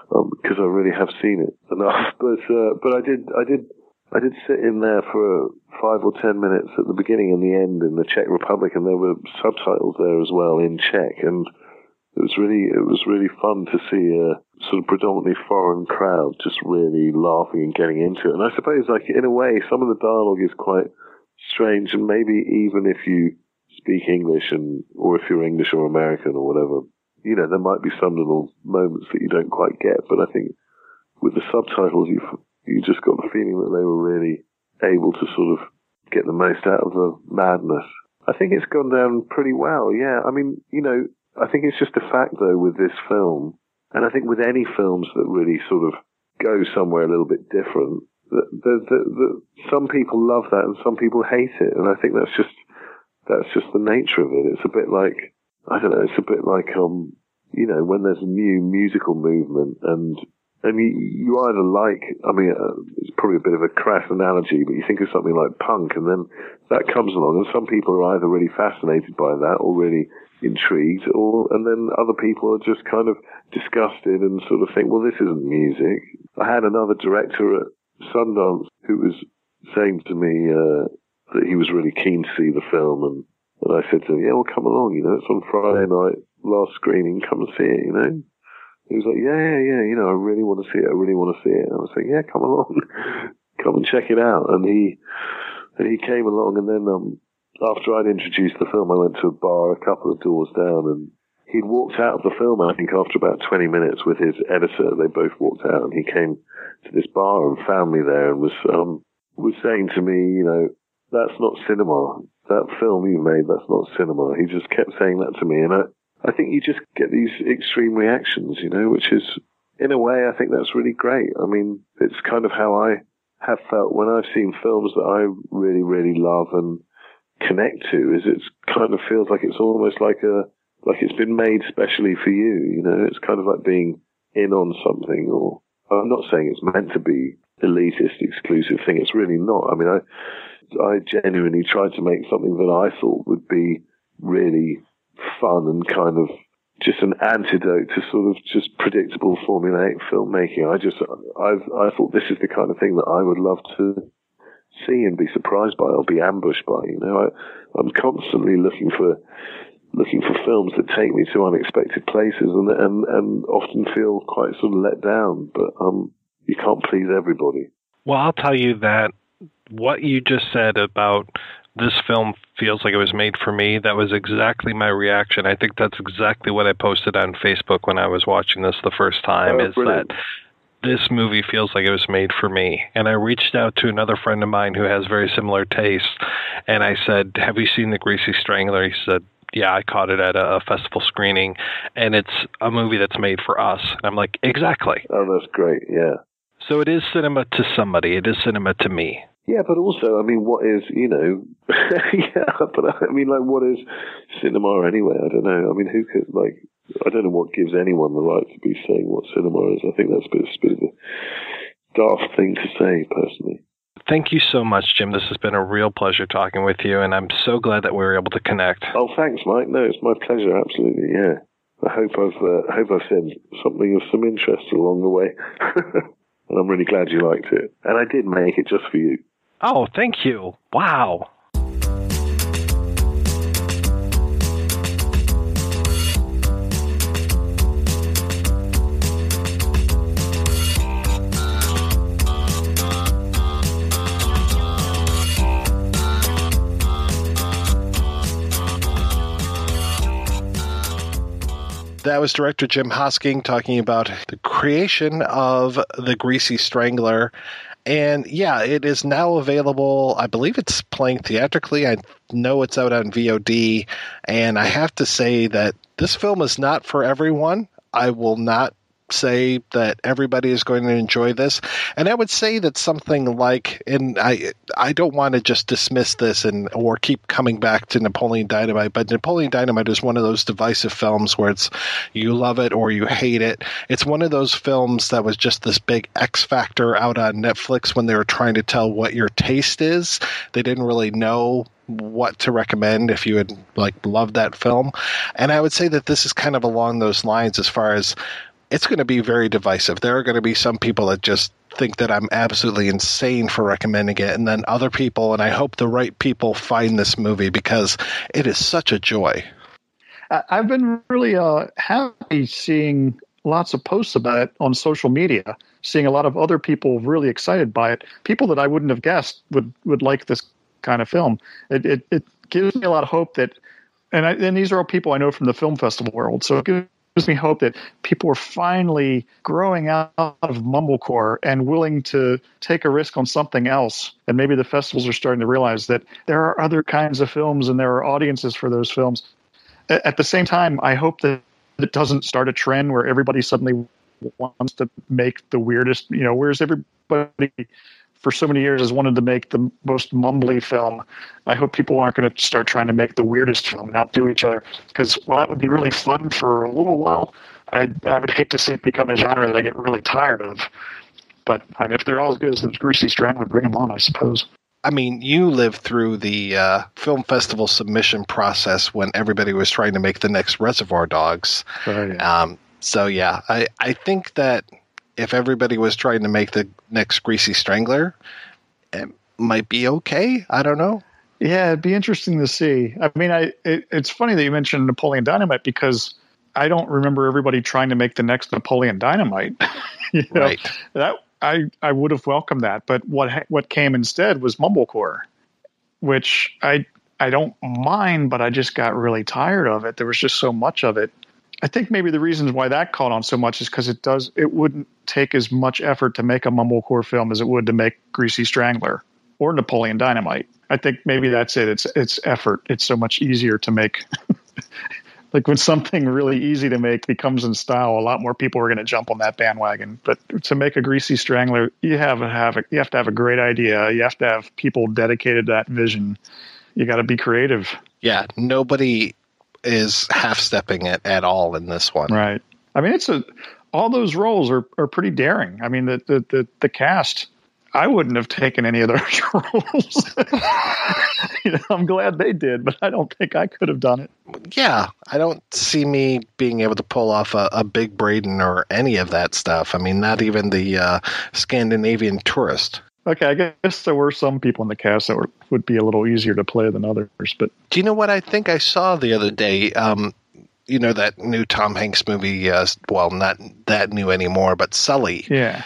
because um, I really have seen it enough. [laughs] But uh, but I did I did I did sit in there for five or ten minutes at the beginning and the end in the Czech Republic, and there were subtitles there as well in Czech, and it was really it was really fun to see a sort of predominantly foreign crowd just really laughing and getting into it. And I suppose, like in a way, some of the dialogue is quite strange, and maybe even if you speak English and or if you're English or American or whatever, you know, there might be some little moments that you don't quite get, but I think with the subtitles, you you just got the feeling that they were really able to sort of get the most out of the madness. I think it's gone down pretty well. Yeah, I mean, you know, I think it's just a fact though with this film, and I think with any films that really sort of go somewhere a little bit different, that, that, that some people love that and some people hate it, and I think that's just that's just the nature of it. It's a bit like I don't know. It's a bit like um, you know, when there's a new musical movement and and you, you either like, I mean, uh, it's probably a bit of a crass analogy, but you think of something like punk, and then that comes along, and some people are either really fascinated by that or really intrigued, or and then other people are just kind of disgusted and sort of think, well, this isn't music. I had another director at Sundance who was saying to me uh, that he was really keen to see the film, and, and I said to him, yeah, well, come along, you know, it's on Friday night, last screening, come and see it, you know. He was like, yeah, yeah, yeah, you know, I really want to see it. I really want to see it. And I was like, yeah, come along, [laughs] come and check it out. And he, and he came along and then, um, after I'd introduced the film, I went to a bar a couple of doors down and he'd walked out of the film, I think after about 20 minutes with his editor. They both walked out and he came to this bar and found me there and was, um, was saying to me, you know, that's not cinema. That film you made, that's not cinema. He just kept saying that to me. And I, I think you just get these extreme reactions, you know, which is, in a way, I think that's really great. I mean, it's kind of how I have felt when I've seen films that I really, really love and connect to. Is it kind of feels like it's almost like a like it's been made specially for you. You know, it's kind of like being in on something. Or I'm not saying it's meant to be elitist, exclusive thing. It's really not. I mean, I I genuinely tried to make something that I thought would be really fun and kind of just an antidote to sort of just predictable formulaic filmmaking. I just, I've, I thought this is the kind of thing that I would love to see and be surprised by or be ambushed by. You know, I, I'm constantly looking for, looking for films that take me to unexpected places and, and, and often feel quite sort of let down, but, um, you can't please everybody. Well, I'll tell you that what you just said about this film feels like it was made for me. That was exactly my reaction. I think that's exactly what I posted on Facebook when I was watching this the first time. Oh, is brilliant. that this movie feels like it was made for me. And I reached out to another friend of mine who has very similar tastes, and I said, "Have you seen The Greasy Strangler?" He said. Yeah, I caught it at a, a festival screening, and it's a movie that's made for us. And I'm like, exactly. Oh, that's great. Yeah. So it is cinema to somebody. It is cinema to me. Yeah, but also, I mean, what is, you know, [laughs] yeah, but I mean, like, what is cinema anyway? I don't know. I mean, who could, like, I don't know what gives anyone the right to be saying what cinema is. I think that's a bit, a bit of a daft thing to say, personally. Thank you so much, Jim. This has been a real pleasure talking with you, and I'm so glad that we were able to connect. Oh, thanks, Mike. No, it's my pleasure. Absolutely, yeah. I hope I've, uh, hope I've said something of some interest along the way. [laughs] and I'm really glad you liked it. And I did make it just for you. Oh, thank you. Wow. That was director Jim Hosking talking about the creation of the Greasy Strangler. And yeah, it is now available. I believe it's playing theatrically. I know it's out on VOD. And I have to say that this film is not for everyone. I will not say that everybody is going to enjoy this. And I would say that something like, and I I don't want to just dismiss this and or keep coming back to Napoleon Dynamite, but Napoleon Dynamite is one of those divisive films where it's you love it or you hate it. It's one of those films that was just this big X factor out on Netflix when they were trying to tell what your taste is. They didn't really know what to recommend if you had like loved that film. And I would say that this is kind of along those lines as far as it's going to be very divisive. There are going to be some people that just think that I'm absolutely insane for recommending it, and then other people, and I hope the right people find this movie because it is such a joy. I've been really uh, happy seeing lots of posts about it on social media, seeing a lot of other people really excited by it. People that I wouldn't have guessed would, would like this kind of film. It, it, it gives me a lot of hope that, and, I, and these are all people I know from the film festival world, so it gives gives me hope that people are finally growing out of mumblecore and willing to take a risk on something else. And maybe the festivals are starting to realize that there are other kinds of films and there are audiences for those films. At the same time, I hope that it doesn't start a trend where everybody suddenly wants to make the weirdest, you know, where's everybody for so many years has wanted to make the most mumbly film. I hope people aren't going to start trying to make the weirdest film and outdo each other because while that would be really fun for a little while, I, I would hate to see it become a genre that I get really tired of. But I mean, if they're all as good as the Greasy would bring them on, I suppose. I mean, you lived through the uh, film festival submission process when everybody was trying to make the next Reservoir Dogs. Oh, yeah. Um, so yeah, I, I think that if everybody was trying to make the next Greasy Strangler, it might be okay. I don't know. Yeah, it'd be interesting to see. I mean, I it, it's funny that you mentioned Napoleon Dynamite because I don't remember everybody trying to make the next Napoleon Dynamite. [laughs] you know, Right. That I I would have welcomed that, but what what came instead was Mumblecore, which I I don't mind, but I just got really tired of it. There was just so much of it. I think maybe the reasons why that caught on so much is because it does it wouldn't take as much effort to make a mumblecore film as it would to make Greasy Strangler or Napoleon Dynamite. I think maybe that's it. It's it's effort. It's so much easier to make. [laughs] like when something really easy to make becomes in style, a lot more people are going to jump on that bandwagon. But to make a Greasy Strangler, you have to have a, you have to have a great idea. You have to have people dedicated to that vision. You got to be creative. Yeah, nobody is half stepping it at all in this one. Right. I mean, it's a all those roles are, are pretty daring. I mean, the, the the the cast. I wouldn't have taken any of those [laughs] roles. [laughs] you know, I'm glad they did, but I don't think I could have done it. Yeah, I don't see me being able to pull off a, a big Brayden or any of that stuff. I mean, not even the uh, Scandinavian tourist. Okay, I guess there were some people in the cast that were, would be a little easier to play than others, but Do you know what I think I saw the other day? Um, you know that new Tom Hanks movie. Uh, well, not that new anymore, but Sully. yeah.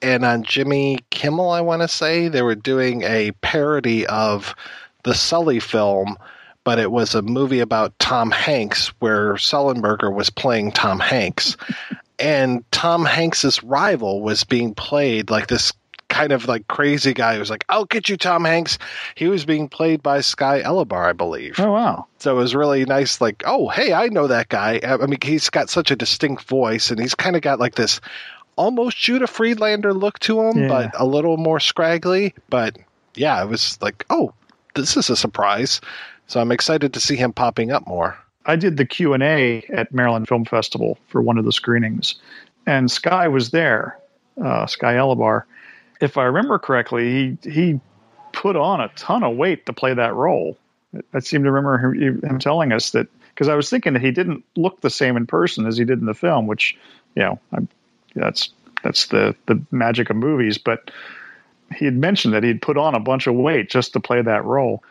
and on Jimmy Kimmel, I want to say they were doing a parody of the Sully film, but it was a movie about Tom Hanks where Sullenberger was playing Tom Hanks, [laughs] and Tom Hanks's rival was being played like this kind of like crazy guy who was like, "I'll get you, Tom Hanks." He was being played by Sky Elobar, I believe. Oh wow. So it was really nice. Like, oh, hey, I know that guy. I mean, he's got such a distinct voice, and he's kind of got like this almost Judah Friedlander look to him, Yeah. but a little more scraggly. But yeah, it was like, oh, this is a surprise. So I'm excited to see him popping up more. I did the Q and A at Maryland Film Festival for one of the screenings, and Sky was there. Uh, Sky Elobar, if I remember correctly, he he put on a ton of weight to play that role. I seem to remember him, him telling us that because I was thinking that he didn't look the same in person as he did in the film, which you know I'm, that's that's the the magic of movies. But he had mentioned that he'd put on a bunch of weight just to play that role.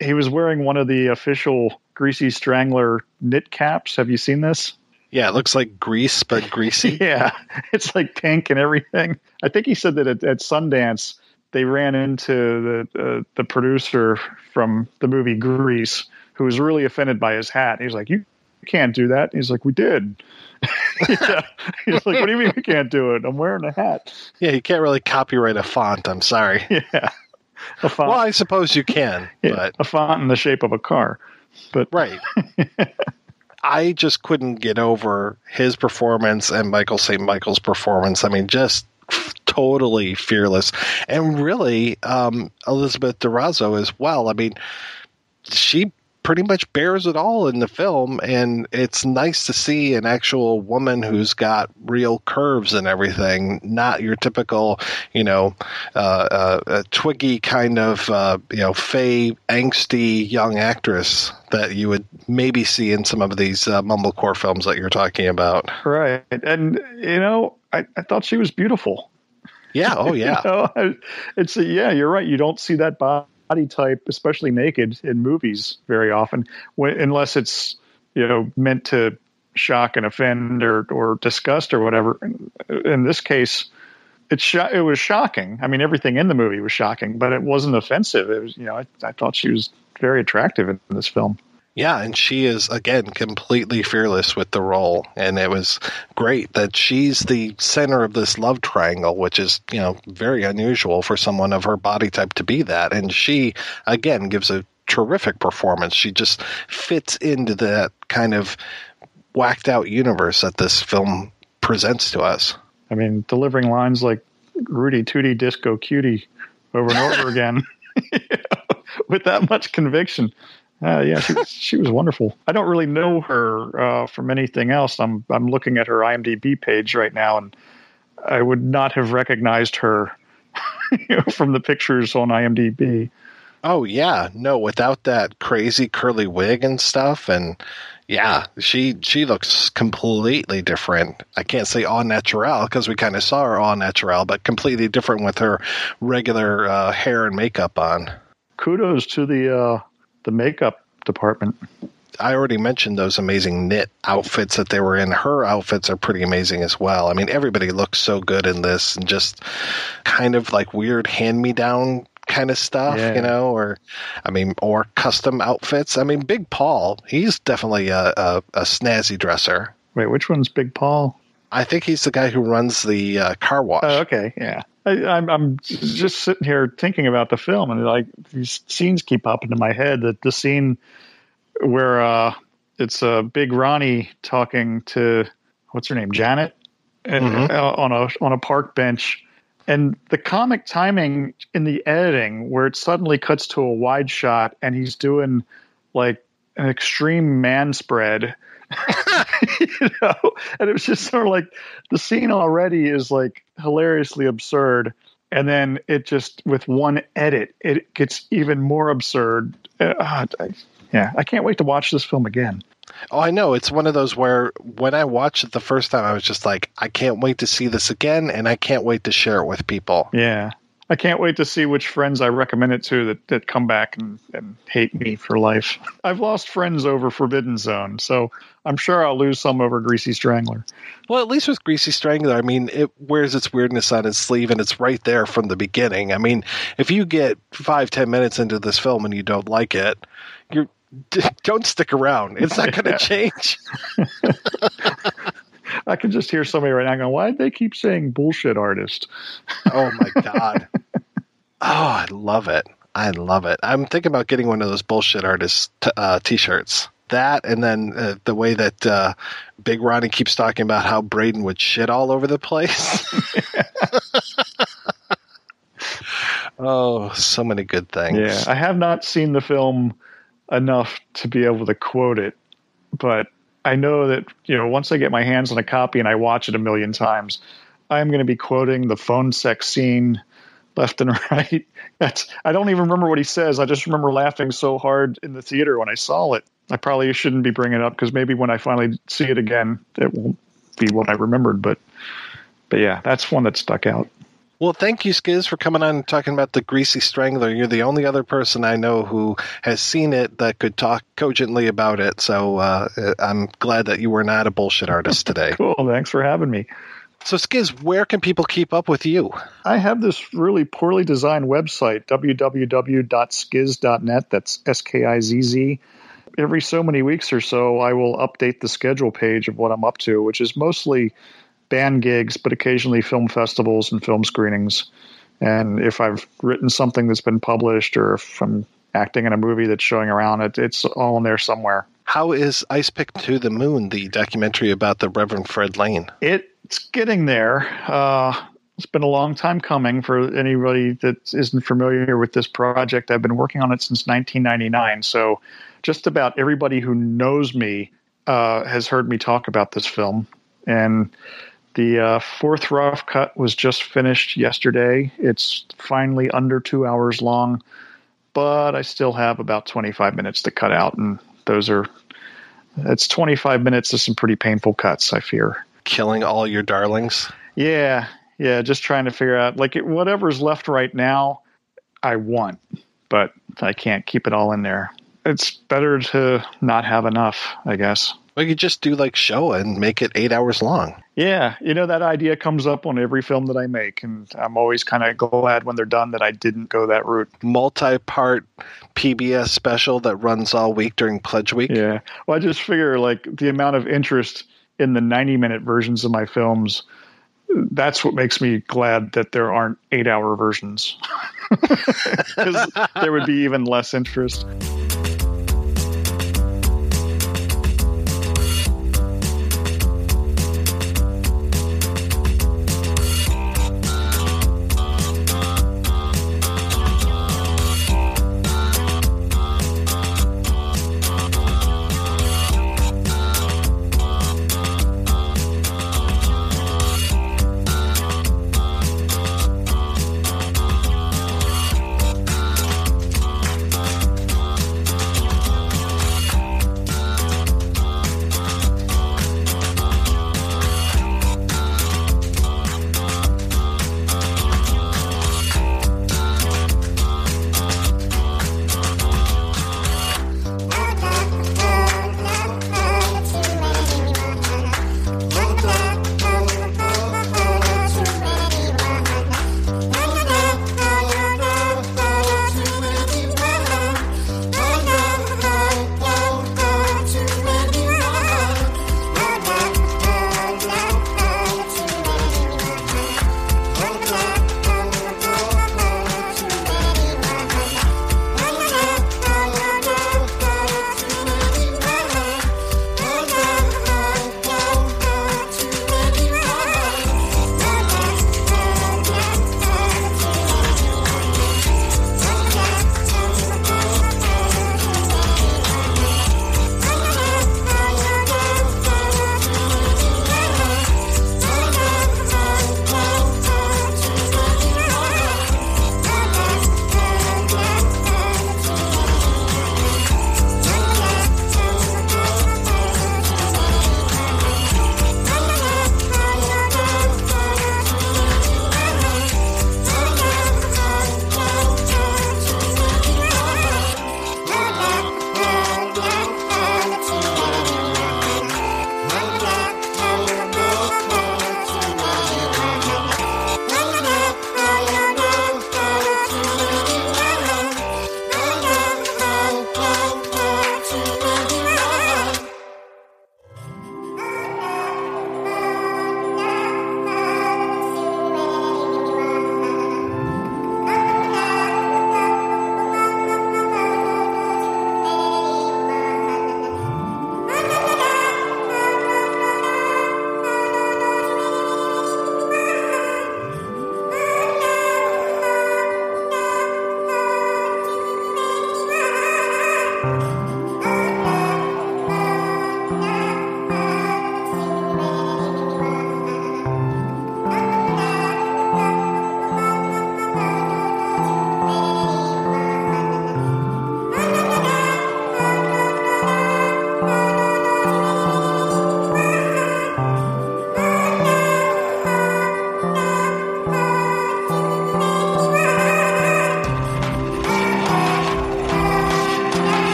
He was wearing one of the official Greasy Strangler knit caps. Have you seen this? Yeah, it looks like grease, but [laughs] greasy. Yeah, [laughs] it's like pink and everything. I think he said that at, at Sundance they ran into the uh, the producer from the movie Grease, who was really offended by his hat. He was like, "You can't do that." He's like, "We did." [laughs] yeah. He's like, "What do you mean we can't do it? I'm wearing a hat." yeah, you can't really copyright a font. I'm sorry. Yeah, a font. Well, I suppose you can, yeah, but a font in the shape of a car. But right. I just couldn't get over his performance and Michael St. Michael's performance. I mean, just totally fearless. And really, um, Elizabeth De Razzo as well. I mean, she pretty much bears it all in the film. And it's nice to see an actual woman who's got real curves and everything, not your typical, you know, uh, uh, uh, twiggy kind of, uh, you know, fey, angsty young actress that you would maybe see in some of these uh, mumblecore films that you're talking about. right, and you know, I, I thought she was beautiful. Yeah. Oh, yeah. [laughs] You know, it's a, yeah, you're right. You don't see that body type, especially naked, in movies very often, when, unless it's you know meant to shock and offend or or disgust or whatever. In, this case, it sho- it was shocking. I mean, everything in the movie was shocking, but it wasn't offensive. It was you know, I, I thought she was very attractive in this film. Yeah, and she is again completely fearless with the role, and it was great that she's the center of this love triangle, which is you know very unusual for someone of her body type to be that. And she again gives a terrific performance. She just fits into that kind of whacked out universe that this film presents to us. I mean, delivering lines like "Rudy Tooty Disco Cutie" over and over [laughs] again [laughs] with that much conviction. Uh, yeah, she was, she was wonderful. I don't really know her uh, from anything else. I'm I'm looking at her IMDb page right now, and I would not have recognized her [laughs] you know, from the pictures on IMDb. Oh yeah, no, without that crazy curly wig and stuff, and yeah, she she looks completely different. I can't say all natural because we kind of saw her all natural, but completely different with her regular uh, hair and makeup on. Kudos to the uh, the makeup department. I already mentioned those amazing knit outfits that they were in. Her outfits are pretty amazing as well. I mean, everybody looks so good in this, and just kind of like weird hand me down kind of stuff, Yeah. you know, or I mean, or custom outfits. I mean, Big Paul, he's definitely a, a, a snazzy dresser. Wait, which one's Big Paul? I think he's the guy who runs the uh, car wash. Oh, okay, yeah. I, I'm I'm just sitting here thinking about the film, and like these scenes keep popping into my head. That the scene where uh, it's uh, Big Ronnie talking to what's her name, Janet, and, Mhm. uh, on a on a park bench, and the comic timing in the editing where it suddenly cuts to a wide shot, and he's doing like an extreme man spread. [laughs] you know, and it was just sort of like the scene already is like hilariously absurd, and then it just with one edit, it gets even more absurd. Uh, I- yeah, I can't wait to watch this film again. Oh, I know. It's one of those where when I watched it the first time, I was just like, I can't wait to see this again, and I can't wait to share it with people. Yeah. I can't wait to see which friends I recommend it to that, that come back and, and hate me for life. [laughs] I've lost friends over Forbidden Zone, so I'm sure I'll lose some over Greasy Strangler. Well, at least with Greasy Strangler, I mean, it wears its weirdness on its sleeve, and it's right there from the beginning. I mean, if you get five, ten minutes into this film and you don't like it, you're [laughs] don't stick around. It's not going to Yeah. change. [laughs] I can just hear somebody right now going, why did they keep saying bullshit artist? [laughs] Oh my god. oh, I love it. I love it. I'm thinking about getting one of those bullshit artist t- uh, t-shirts. That and then uh, the way that uh, Big Ronnie keeps talking about how Brayden would shit all over the place. [laughs] oh, so many good things. Yeah, I have not seen the film enough to be able to quote it, but I know that you know once I get my hands on a copy and I watch it a million times, I'm going to be quoting the phone sex scene left and [laughs] right. That's I don't even remember what he says. I just remember laughing so hard in the theater when I saw it. I probably shouldn't be bringing it up because maybe when I finally see it again, it won't be what I remembered. But but yeah, that's one that stuck out. Well, thank you, Skizz, for coming on and talking about the Greasy Strangler. You're the only other person I know who has seen it that could talk cogently about it. So uh, I'm glad that you were not a bullshit artist today. [laughs] Cool. Thanks for having me. So, Skizz, where can people keep up with you? I have this really poorly designed website, www.skizz.net. That's S K I Z Z. Every so many weeks or so, I will update the schedule page of what I'm up to, which is mostly band gigs, but occasionally film festivals and film screenings. And if I've written something that's been published or if I'm acting in a movie that's showing around, it, it's all in there somewhere. How is Ice Pick to the Moon, the documentary about the Reverend Fred Lane? It's getting there. Uh, it's been a long time coming for anybody that isn't familiar with this project. I've been working on it since 1999. So just about everybody who knows me uh, has heard me talk about this film. And the uh, fourth rough cut was just finished yesterday. It's finally under two hours long, but I still have about 25 minutes to cut out. And those are, it's 25 minutes of some pretty painful cuts, I fear. Killing all your darlings? Yeah, yeah, just trying to figure out like it, whatever's left right now, I want, but I can't keep it all in there. It's better to not have enough, I guess. Well, you just do like Shoah and make it eight hours long. Yeah, you know that idea comes up on every film that I make, and I'm always kind of glad when they're done that I didn't go that route. Multi-part PBS special that runs all week during Pledge Week. Yeah, well, I just figure like the amount of interest in the 90 minute versions of my films. That's what makes me glad that there aren't eight hour versions. [laughs] Because there would be even less interest.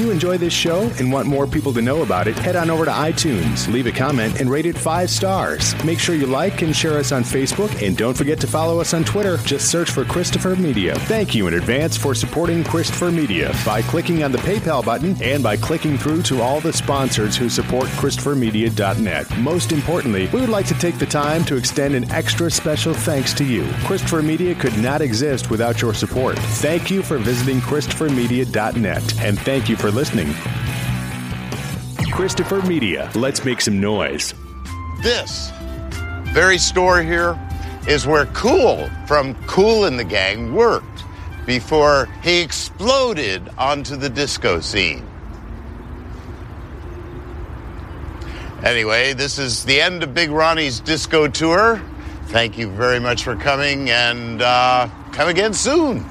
You enjoy this show and want more people to know about it, head on over to iTunes, leave a comment, and rate it five stars. Make sure you like and share us on Facebook, and don't forget to follow us on Twitter. Just search for Christopher Media. Thank you in advance for supporting Christopher Media by clicking on the PayPal button and by clicking through to all the sponsors who support ChristopherMedia.net. Most importantly, we would like to take the time to extend an extra special thanks to you. Christopher Media could not exist without your support. Thank you for visiting ChristopherMedia.net, and thank you for listening. Christopher Media, let's make some noise. This very store here is where Kool from Kool in the Gang worked before he exploded onto the disco scene. Anyway, this is the end of Big Ronnie's disco tour. Thank you very much for coming and uh, come again soon.